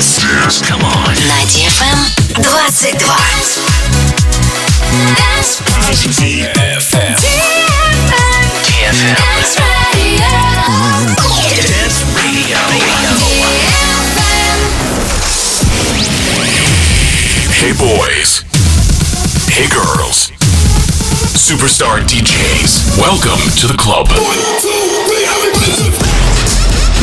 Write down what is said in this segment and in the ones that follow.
Dance. Come on. На DFM 22. Dance. DFM. DFM. Dance Radio. Dance Radio. Hey boys. Hey girls. Superstar DJs. Welcome to the club.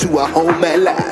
to a home at last.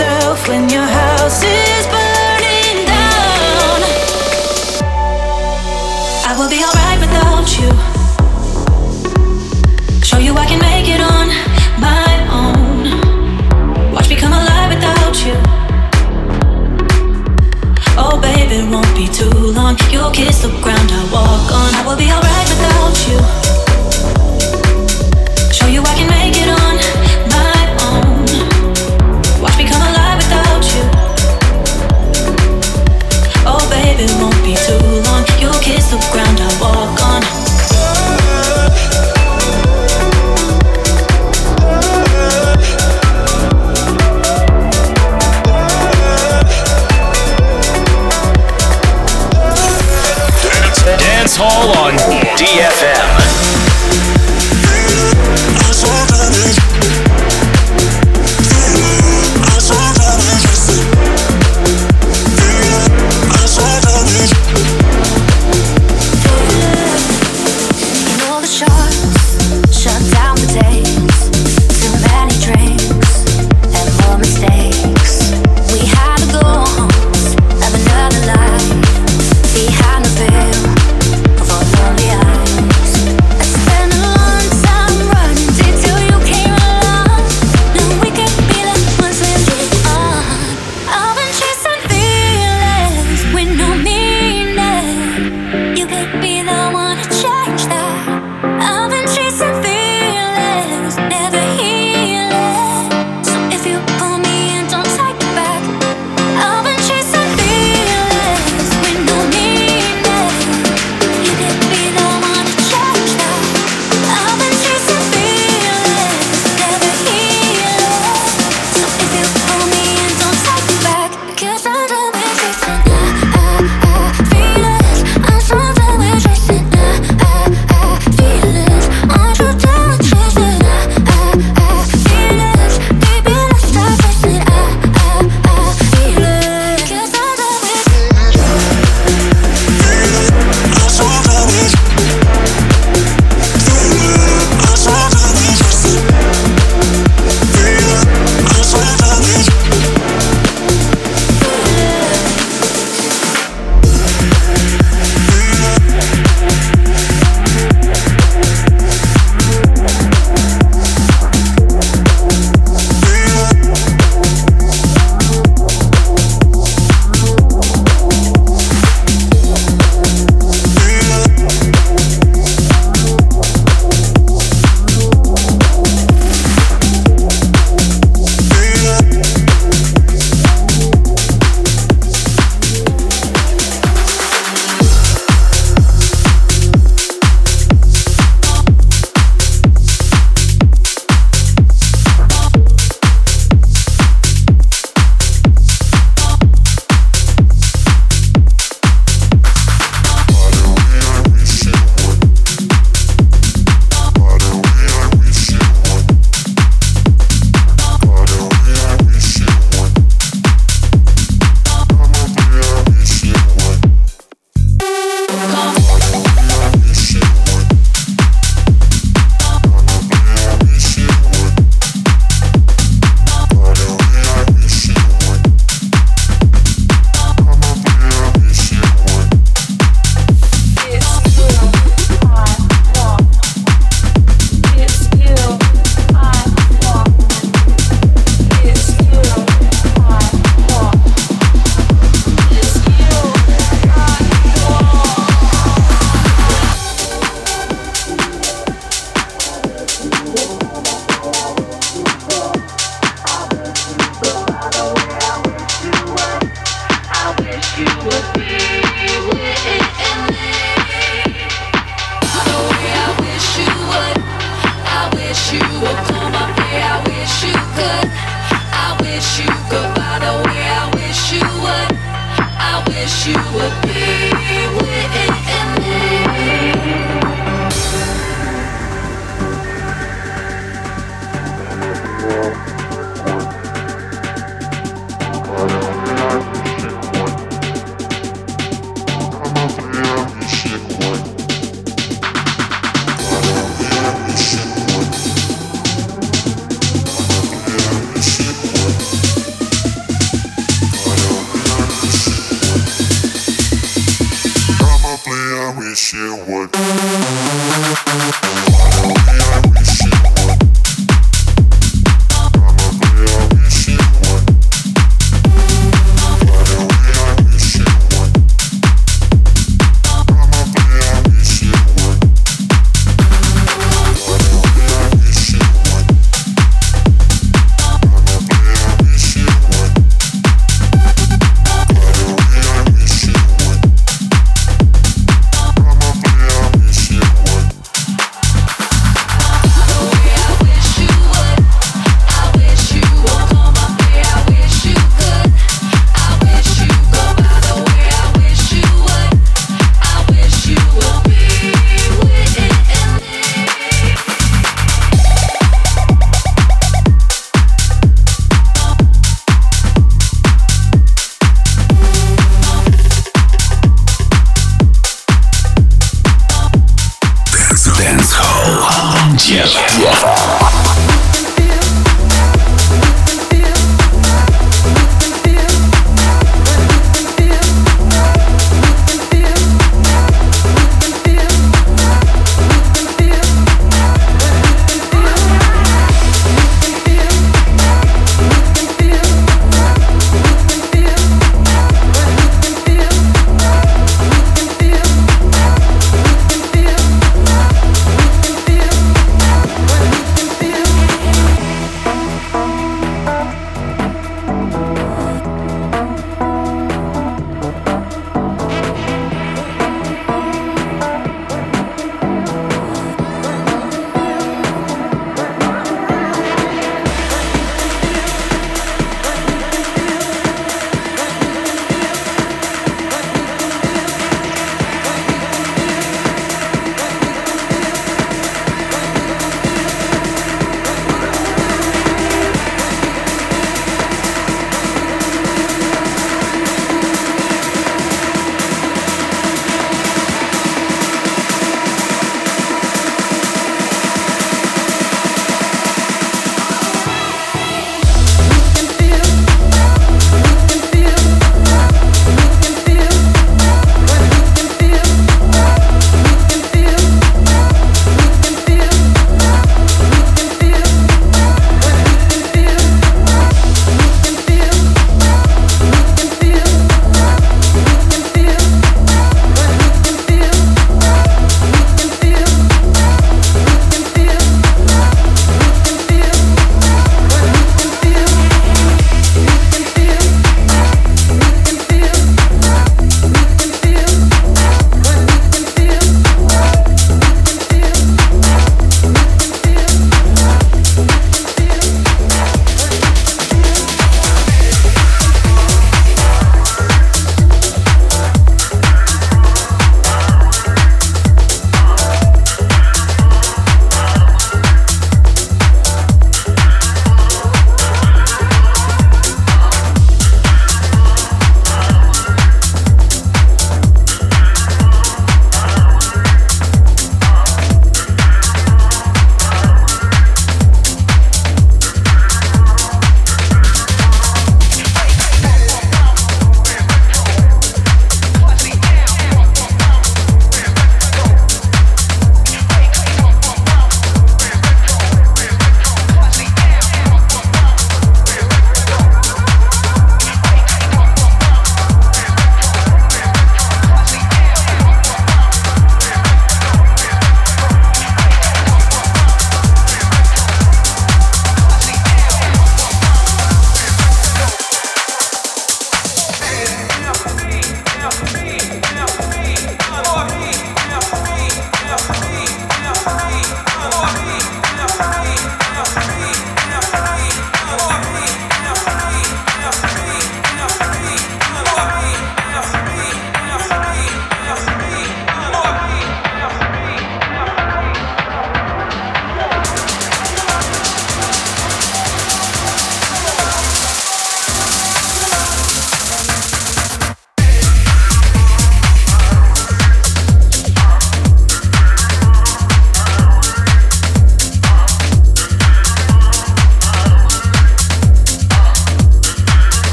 yourself when your house is burning down. I will be alright without you. Show you I can make it on my own. Watch me come alive without you. Oh, baby, won't be too long. You'll kiss the